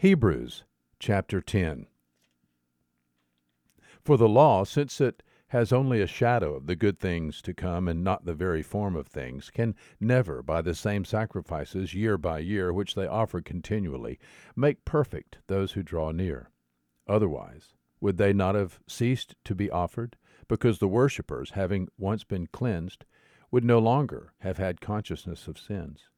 Hebrews chapter 10. For the law, since it has only a shadow of the good things to come and not the very form of things, can never, by the same sacrifices year by year which they offer continually, make perfect those who draw near. Otherwise, would they not have ceased to be offered? Because the worshippers, having once been cleansed, would no longer have had consciousness of sins.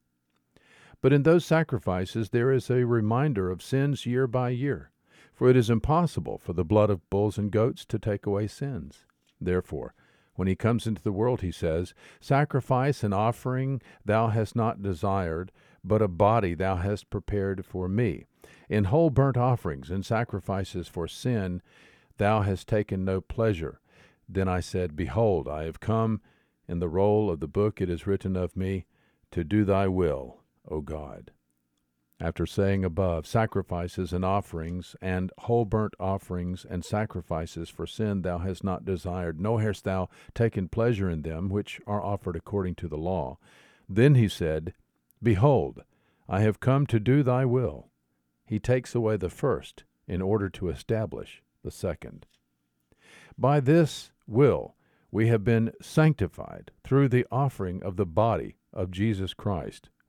But in those sacrifices there is a reminder of sins year by year, for it is impossible for the blood of bulls and goats to take away sins. Therefore, when he comes into the world, he says, Sacrifice and offering thou hast not desired, but a body thou hast prepared for me. In whole burnt offerings and sacrifices for sin thou hast taken no pleasure. Then I said, Behold, I have come. In the roll of the book it is written of me, To do thy will, O God. After saying above, sacrifices and offerings, and whole burnt offerings and sacrifices for sin thou hast not desired, nor hast thou taken pleasure in them which are offered according to the law. Then he said, Behold, I have come to do thy will. He takes away the first in order to establish the second. By this will we have been sanctified through the offering of the body of Jesus Christ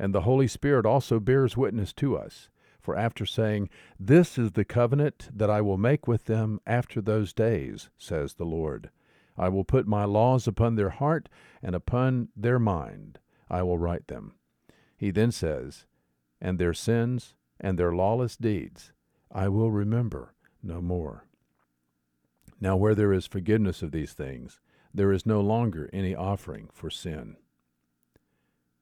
And the Holy Spirit also bears witness to us. For after saying, This is the covenant that I will make with them after those days, says the Lord, I will put my laws upon their heart, and upon their mind I will write them. He then says, And their sins and their lawless deeds I will remember no more. Now, where there is forgiveness of these things, there is no longer any offering for sin.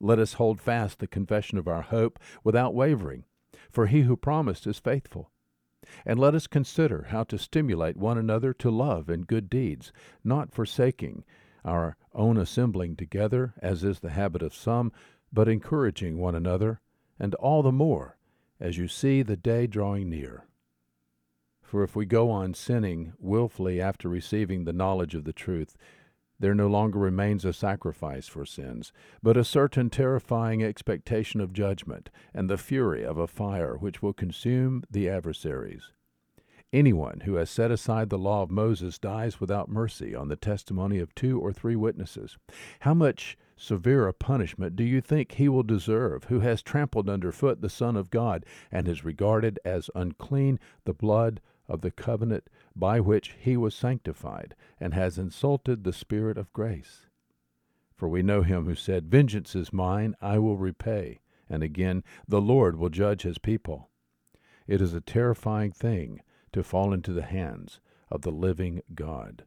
Let us hold fast the confession of our hope without wavering, for he who promised is faithful. And let us consider how to stimulate one another to love and good deeds, not forsaking our own assembling together, as is the habit of some, but encouraging one another, and all the more as you see the day drawing near. For if we go on sinning wilfully after receiving the knowledge of the truth, there no longer remains a sacrifice for sins, but a certain terrifying expectation of judgment and the fury of a fire which will consume the adversaries. Anyone who has set aside the law of Moses dies without mercy on the testimony of two or three witnesses. How much severe a punishment do you think he will deserve who has trampled under foot the Son of God and has regarded as unclean the blood of the covenant by which he was sanctified, and has insulted the Spirit of grace. For we know him who said, Vengeance is mine, I will repay. And again, the Lord will judge his people. It is a terrifying thing to fall into the hands of the living God.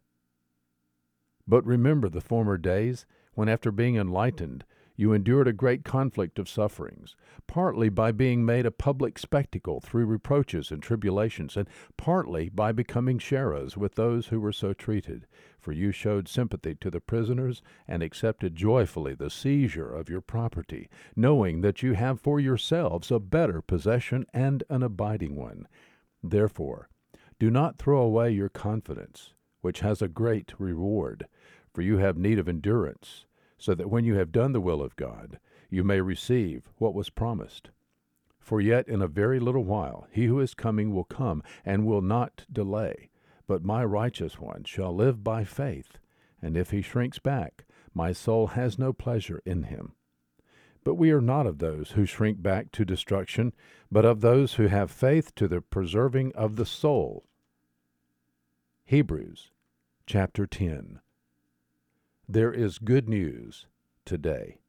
But remember the former days, when after being enlightened, you endured a great conflict of sufferings, partly by being made a public spectacle through reproaches and tribulations, and partly by becoming sharers with those who were so treated. For you showed sympathy to the prisoners, and accepted joyfully the seizure of your property, knowing that you have for yourselves a better possession and an abiding one. Therefore, do not throw away your confidence, which has a great reward, for you have need of endurance so that when you have done the will of God, you may receive what was promised. For yet in a very little while he who is coming will come and will not delay. But my righteous one shall live by faith, and if he shrinks back, my soul has no pleasure in him. But we are not of those who shrink back to destruction, but of those who have faith to the preserving of the soul. Hebrews chapter 10. There is good news today.